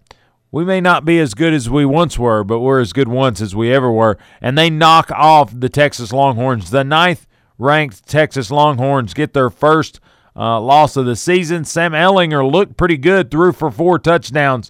We may not be as good as we once were, but we're as good once as we ever were. And they knock off the Texas Longhorns. The ninth ranked Texas Longhorns get their first uh, loss of the season. Sam Ehlinger looked pretty good, threw for four touchdowns.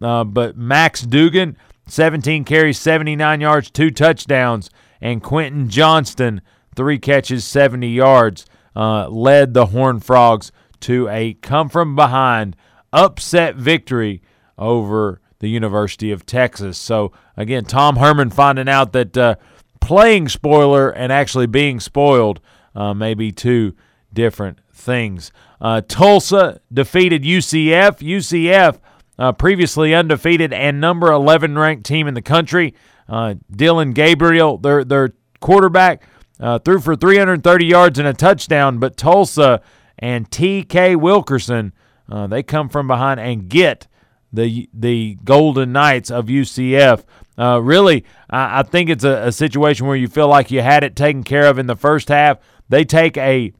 Uh, but Max Duggan, 17 carries, 79 yards, two touchdowns. And Quentin Johnston, three catches, 70 yards, uh, led the Horned Frogs to a come from behind upset victory over the University of Texas. So, again, Tom Herman finding out that uh, playing spoiler and actually being spoiled uh, may be two different things. Uh, Tulsa defeated UCF. UCF, uh, previously undefeated and number 11 ranked team in the country. Uh, Dillon Gabriel, their, their quarterback, uh, threw for 330 yards and a touchdown, but Tulsa and T.K. Wilkerson. Uh, they come from behind and get the the Golden Knights of UCF. Uh, really, I, I, think it's a, a, situation where you feel like you had it taken care of in the first half. They take a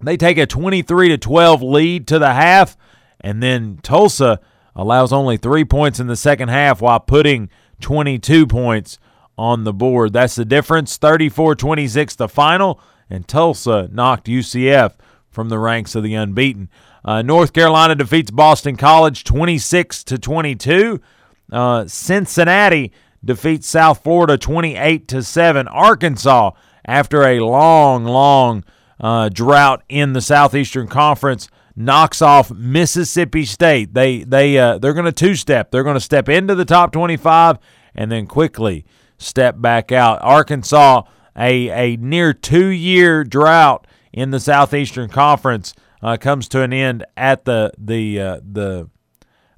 they take a 23 to 12 lead to the half, And then Tulsa allows only three points in the second half while putting 22 points on the board. That's the difference 34 26 the final, and Tulsa knocked UCF from the ranks of the unbeaten. Uh, North Carolina defeats Boston College 26 to 22. Uh, Cincinnati defeats South Florida 28 to 7. Arkansas, after a long, long uh, drought in the Southeastern Conference, knocks off Mississippi State. They they uh, they're going to two step. They're going to step into the top 25 and then quickly step back out. Arkansas, a a near two year drought in the Southeastern Conference, uh, comes to an end at the the uh, the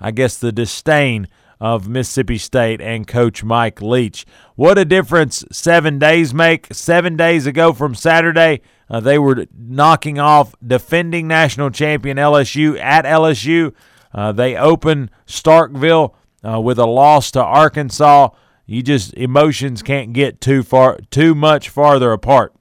I guess the disdain of Mississippi State and Coach Mike Leach. What a difference seven days make. Seven days ago from Saturday, uh, they were knocking off defending national champion LSU at LSU. Uh, they open Starkville uh, with a loss to Arkansas. You just emotions can't get too far, too much farther apart.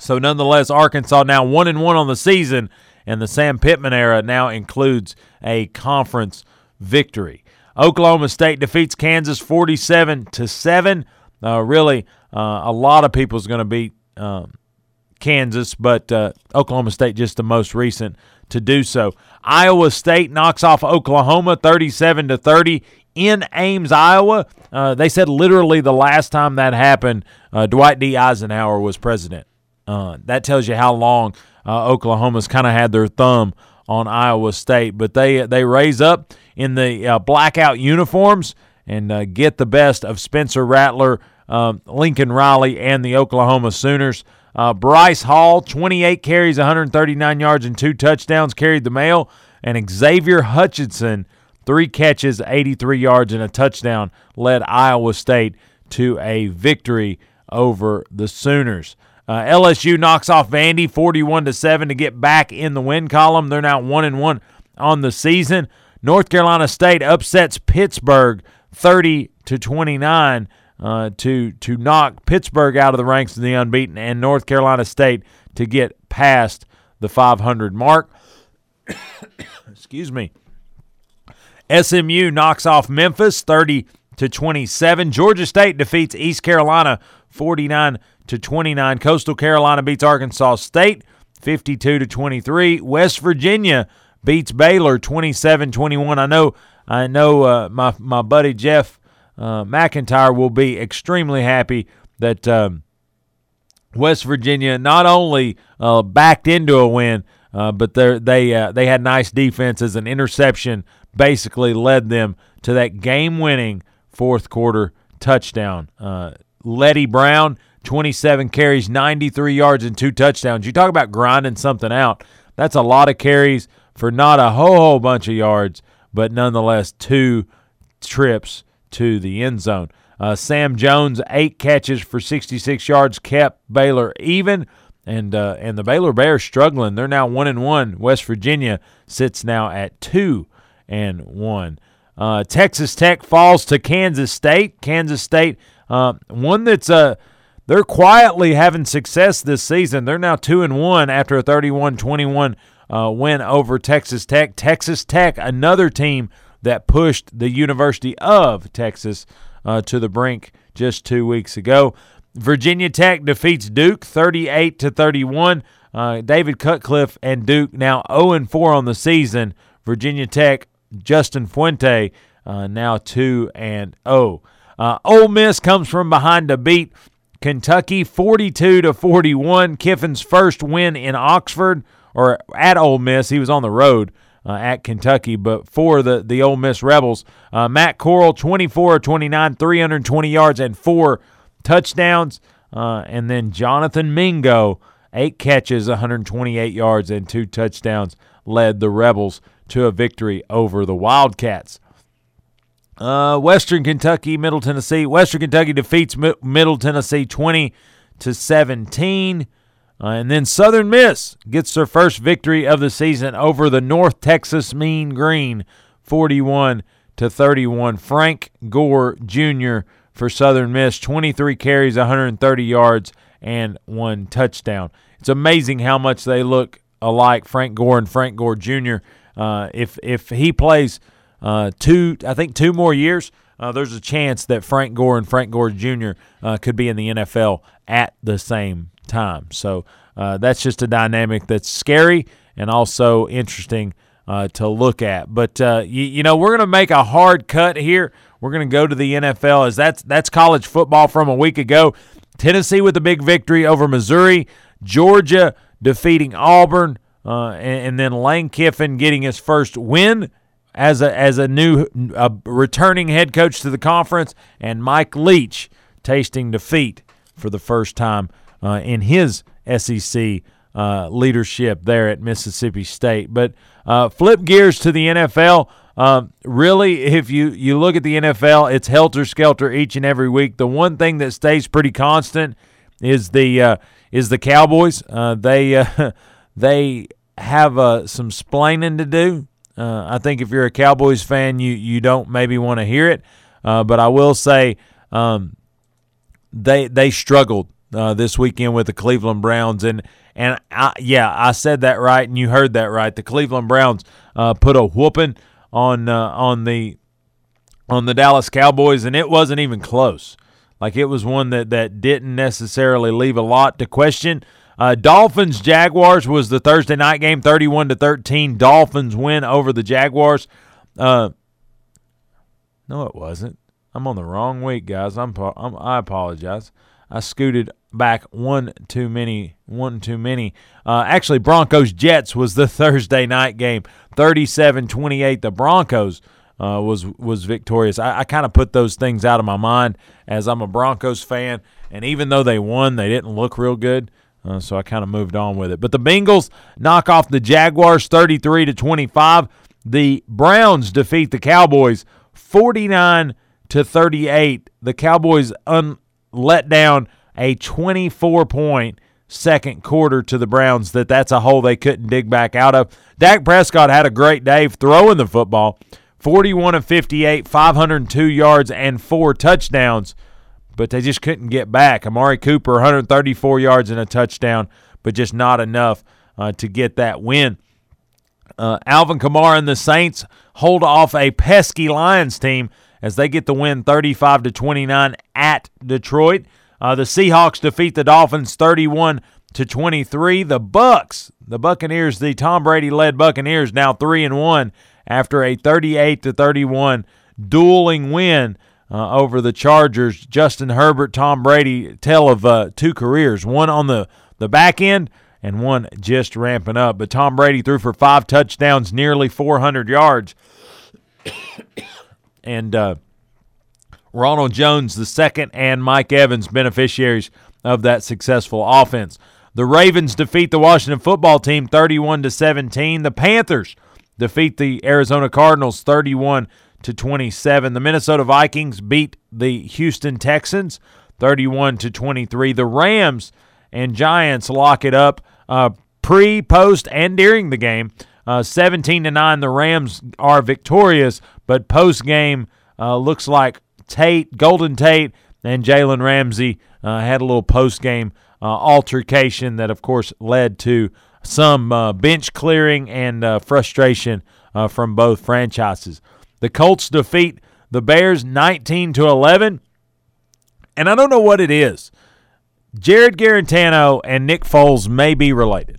So, nonetheless, Arkansas now one and one on the season, and the Sam Pittman era now includes a conference victory. Oklahoma State defeats Kansas 47 to 7. Uh, really, uh, a lot of people is going to beat um, Kansas, but uh, Oklahoma State just the most recent to do so. Iowa State knocks off Oklahoma 37 to 30 in Ames, Iowa. Uh, they said literally the last time that happened, uh, Dwight D. Eisenhower was president. Uh, that tells you how long Oklahoma's kind of had their thumb on Iowa State, but they they raise up in the uh, blackout uniforms and uh, get the best of Spencer Rattler, um, Lincoln Riley, and the Oklahoma Sooners. Uh, Breece Hall, 28 carries, 139 yards, and two touchdowns, carried the mail. And Xavier Hutchinson, three catches, 83 yards, and a touchdown, led Iowa State to a victory over the Sooners. Uh, LSU knocks off Vandy 41 to 7 to get back in the win column. They're now 1 and 1 on the season. North Carolina State upsets Pittsburgh 30 to 29 uh, to to knock Pittsburgh out of the ranks of the unbeaten and North Carolina State to get past the 500 mark. (coughs) Excuse me. SMU knocks off Memphis 30 to 27. Georgia State defeats East Carolina 49 to 29. Coastal Carolina beats Arkansas State 52 to 23. West Virginia beats Baylor 27-21. I know I know uh, my my buddy Jeff uh, McIntyre will be extremely happy that um, West Virginia not only uh, backed into a win, uh, but they uh, they had nice defenses. An interception basically led them to that game-winning fourth quarter touchdown. Uh, Leddie Brown, 27 carries, 93 yards, and two touchdowns. You talk about grinding something out. That's a lot of carries for not a whole, whole bunch of yards, but nonetheless two trips to the end zone. Uh, Sam Jones, eight catches for 66 yards, kept Baylor even, and uh, and the Baylor Bears struggling. They're now one and one. West Virginia sits now at two and one. Uh, Texas Tech falls to Kansas State. Kansas State, uh, one that's uh, they're quietly having success this season. They're now two and one after a 31-21 uh, win over Texas Tech. Texas Tech, another team that pushed the University of Texas uh, to the brink just two weeks ago. Virginia Tech defeats Duke 38 to 31. Uh, David Cutcliffe and Duke now 0 and 4 on the season. Virginia Tech, Justin Fuente uh, now 2 and 0. Uh, Ole Miss comes from behind to beat Kentucky 42 to 41. Kiffin's first win in Oxford or at Ole Miss. He was on the road uh, at Kentucky, but for the the Ole Miss Rebels, uh, Matt Corral, 24 29, 320 yards and four touchdowns, uh, and then Jonathan Mingo, eight catches, 128 yards and two touchdowns, led the Rebels to a victory over the Wildcats. Uh, Western Kentucky, Middle Tennessee. Western Kentucky defeats Middle Tennessee 20 to 17. Uh, and then Southern Miss gets their first victory of the season over the North Texas Mean Green, 41 to 31. Frank Gore Jr. for Southern Miss, 23 carries, 130 yards, and one touchdown. It's amazing how much they look alike, Frank Gore and Frank Gore Jr. uh, if if he plays uh, two, I think two more years, uh, there's a chance that Frank Gore and Frank Gore Jr. Uh, could be in the NFL at the same time. So uh, that's just a dynamic that's scary and also interesting to look at. But you, you know, we're to make a hard cut here. We're to go to the NFL as that's that's college football from a week ago. Tennessee with a big victory over Missouri, Georgia defeating Auburn, uh, and, and, then Lane Kiffin getting his first win as a as a new a returning head coach to the conference, and Mike Leach tasting defeat for the first time uh, in his SEC uh, leadership there at Mississippi State. But uh, flip gears to the NFL. Um, really, if you, you look at the NFL, it's helter skelter each and every week. The one thing that stays pretty constant is the uh, is the Cowboys. They (laughs) they have uh, some splaining to do. Uh, I think if you're a Cowboys fan, you you don't maybe want to hear it, uh, but I will say um, they they struggled uh, this weekend with the Cleveland Browns, and and I, yeah, I said that right, and you heard that right. The Cleveland Browns uh, put a whooping on uh, on the on the Dallas Cowboys, and it wasn't even close. Like it was one that that didn't necessarily leave a lot to question. Uh, Dolphins Jaguars was the Thursday night game, thirty-one to thirteen. Dolphins win over the Jaguars. Uh, no, it wasn't. I'm on the wrong week, guys. I'm, I'm I apologize. I scooted back one too many, one too many. Uh, actually, Broncos Jets was the (laughs) Thursday night game, 37-28. The Broncos uh, was was victorious. I, I kind of put those things out of my mind as I'm a Broncos fan, and even though they won, they didn't look real good. Uh, so I kind of moved on with it. But the Bengals knock off the Jaguars 33 to 25. The Browns defeat the Cowboys 49 to 38. The Cowboys un- let down a 24 point second quarter to the Browns that that's a hole they couldn't dig back out of. Dak Prescott had a great day throwing the football. 41 of 58, 502 yards and four touchdowns but they just couldn't get back. Amari Cooper, 134 yards and a touchdown, but just not enough uh, to get that win. Uh, Alvin Kamara and the Saints hold off a pesky Lions team as they get the win 35 to 29 at Detroit. Uh, the Seahawks defeat the Dolphins 31 to 23. The Bucks, the Buccaneers, the Tom Brady led Buccaneers now 3 and 1 after a 38 to 31 dueling win uh, over the Chargers. Justin Herbert, Tom Brady tell of uh, two careers, one on the, the back end and one just ramping up. But Tom Brady threw for five touchdowns, nearly 400 yards. (coughs) and uh, Ronald Jones, the second, and Mike Evans, beneficiaries of that successful offense. The Ravens defeat the Washington football team 31 to 17. The Panthers defeat the Arizona Cardinals 31 to 27. The Minnesota Vikings beat the Houston Texans 31 to 23. The Rams and Giants lock it up uh, pre, post, and during the game. Uh, 17 to 9. The Rams are victorious, but post game uh, looks like Tate, Golden Tate, and Jalen Ramsey uh, had a little post game uh, altercation that, of course, led to some bench clearing and frustration from both franchises. The Colts defeat the Bears 19 to 11. And I don't know what it is. Jarrett Guarantano and Nick Foles may be related.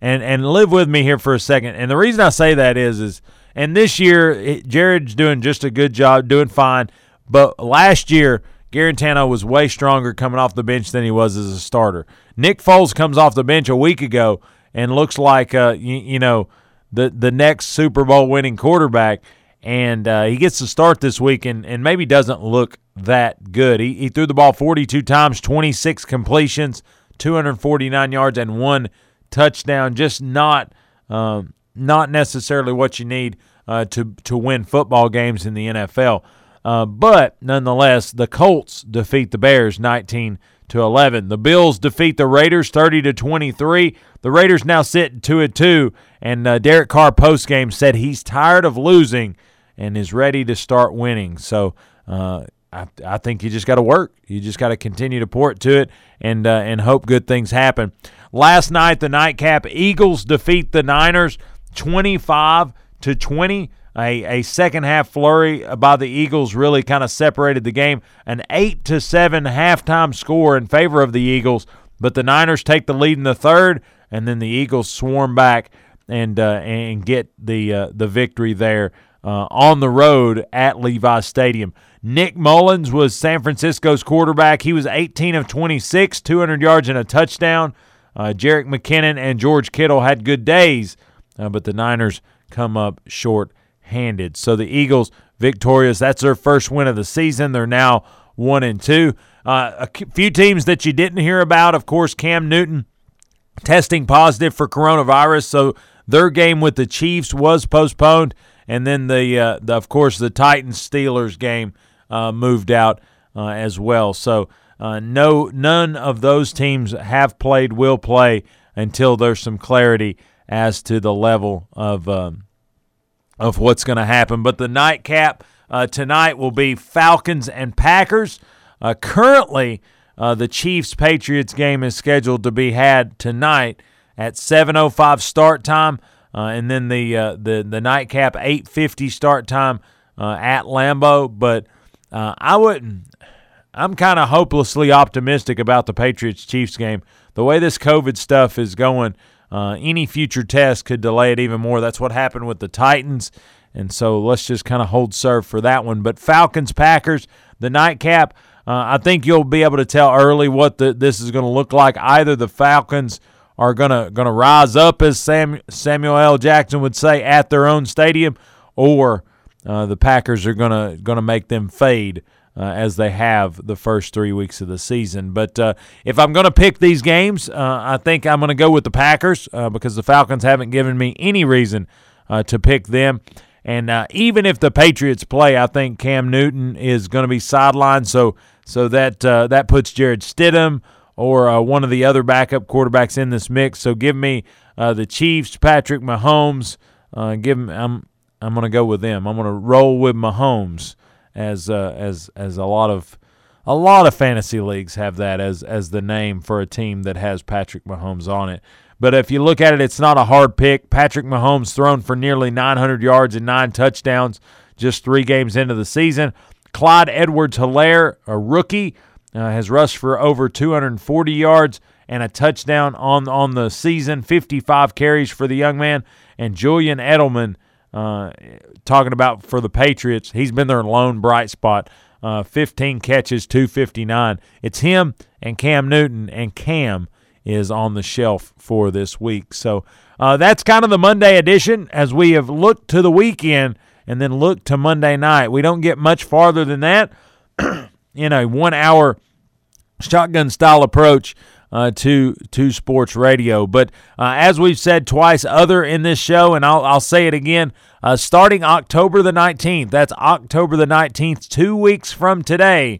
And and live with me here for a second. And the reason I say that is is and this year Jarrett's doing just a good job, doing fine. But last year Guarantano was way stronger coming off the bench than he was as a starter. Nick Foles comes off the bench a week ago and looks like uh, you, you know the the next Super Bowl winning quarterback and uh, he gets to start this week and, and maybe doesn't look that good. He, he threw the ball 42 times, 26 completions, 249 yards, and one touchdown. Just not um, not necessarily what you need uh, to to win football games in the NFL. Uh, but nonetheless, the Colts defeat the Bears 19 to 11. The Bills defeat the Raiders 30 to 23. The Raiders now sit 2 at 2, and uh, Derek Carr post game said he's tired of losing and is ready to start winning. So uh, I, I think you just got to work. You just got to continue to pour it to it and uh, and hope good things happen. Last night, the nightcap Eagles defeat the Niners 25 to 20. A, a second half flurry by the Eagles really kind of separated the game. An 8 to 7 halftime score in favor of the Eagles, but the Niners take the lead in the third, and then the Eagles swarm back and uh, and get the uh, the victory there uh, on the road at Levi Stadium. Nick Mullens was San Francisco's quarterback. He was 18 of 26, 200 yards and a touchdown. Uh, Jerick McKinnon and George Kittle had good days, uh, but the Niners come up short handed. So the Eagles victorious. That's their first win of the season. They're now one and two. Uh, a few teams that you didn't hear about, of course, Cam Newton testing positive for coronavirus, so their game with the Chiefs was postponed, and then the, uh, the of course the Titans Steelers game uh, moved out uh, as well. So uh, no, none of those teams have played, will play until there's some clarity as to the level of um, of what's going to happen. But the nightcap uh, tonight will be Falcons and Packers. Uh, currently, uh, the Chiefs Patriots game is scheduled to be had tonight at 7:05 start time, uh, and then the uh, the the nightcap 8:50 start time uh, at Lambeau. But I wouldn't. I'm kind of hopelessly optimistic about the Patriots Chiefs game. The way this COVID stuff is going, uh, any future test could delay it even more. That's what happened with the Titans. And so let's just kind of hold serve for that one. But Falcons, Packers, the nightcap, uh, I think you'll be able to tell early what the, this is going to look like. Either the Falcons are going to rise up, as Sam, Samuel L. Jackson would say, at their own stadium, or uh, the Packers are going to make them fade uh, as they have the first three weeks of the season. But uh, if I'm going to pick these games, uh, I think I'm going to go with the Packers uh, because the Falcons haven't given me any reason uh, to pick them. And uh, even if the Patriots play, I think Cam Newton is going to be sidelined. So so that that puts Jarrett Stidham or uh, one of the other backup quarterbacks in this mix. So give me uh, the Chiefs, Patrick Mahomes. Uh, give me, I'm I'm going to go with them. I'm going to roll with Mahomes as uh, as as a lot of a lot of fantasy leagues have that as as the name for a team that has Patrick Mahomes on it. But if you look at it, it's not a hard pick. Patrick Mahomes thrown for nearly 900 yards and nine touchdowns just three games into the season. Clyde Edwards Helaire, a rookie, uh, has rushed for over 240 yards and a touchdown on on the season, 55 carries for the young man. And Julian Edelman uh, talking about for the Patriots, he's been their lone bright spot. Uh, 15 catches, 259. It's him and Cam Newton, and Cam is on the shelf for this week. So uh, that's kind of the Monday edition as we have looked to the weekend and then looked to Monday night. We don't get much farther than that (clears throat) in a one hour shotgun style approach uh, to to sports radio. But uh, as we've said twice, other in this show, and I'll I'll say it again. Uh, starting October the 19th, that's October the 19th, two weeks from today,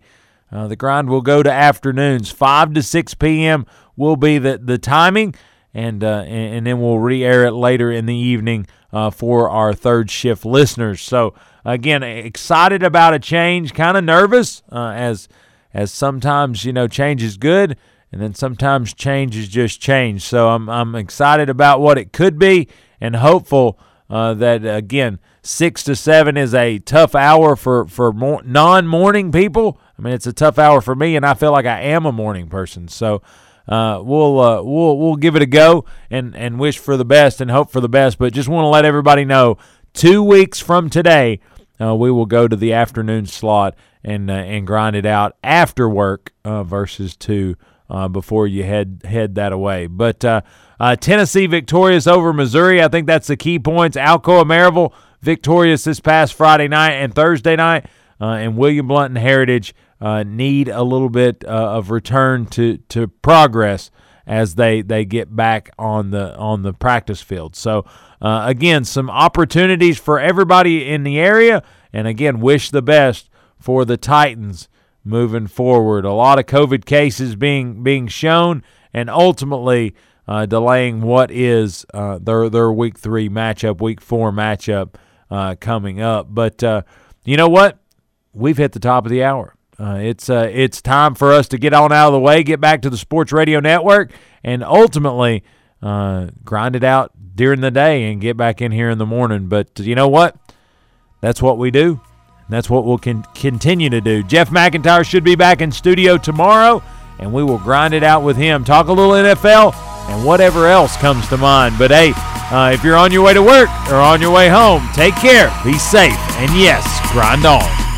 uh, the grind will go to afternoons. 5 to 6 p.m. will be the, the timing, and, uh, and then we'll re air it later in the evening uh, for our third shift listeners. So, again, excited about a change, kind of nervous as, as sometimes, you know, change is good and then sometimes change is just change. So I'm I'm excited about what it could be and hopeful uh, that again six to seven is a tough hour for for more, non morning people. I mean, it's a tough hour for me, and I feel like I am a morning person. So. Uh, we'll uh, we'll we'll give it a go and and wish for the best and hope for the best. But just want to let everybody know, two weeks from today, uh, we will go to the afternoon slot and uh, and grind it out after work uh, versus two uh, before you head head that away. But uh, uh, Tennessee victorious over Missouri. I think that's the key points. Alcoa Maryville victorious this past Friday night and Thursday night, and William Blount and Heritage need a little bit of return to to progress as they they get back on the on the practice field. So again, some opportunities for everybody in the area, and again, wish the best for the Titans moving forward. A lot of COVID cases being being shown, and ultimately uh, delaying what is uh, their their week three matchup, week four matchup uh, coming up. But uh, you know what? We've hit the top of the hour. Uh, it's uh, it's time for us to get on out of the way, get back to the Sports Radio Network, and ultimately uh, grind it out during the day and get back in here in the morning. But you know what? That's what we do. That's what we'll con- continue to do. Jeff McIntyre should be back in studio tomorrow, and we will grind it out with him. Talk a little NFL and whatever else comes to mind. But hey, uh, if you're on your way to work or on your way home, take care, be safe, and yes, grind on.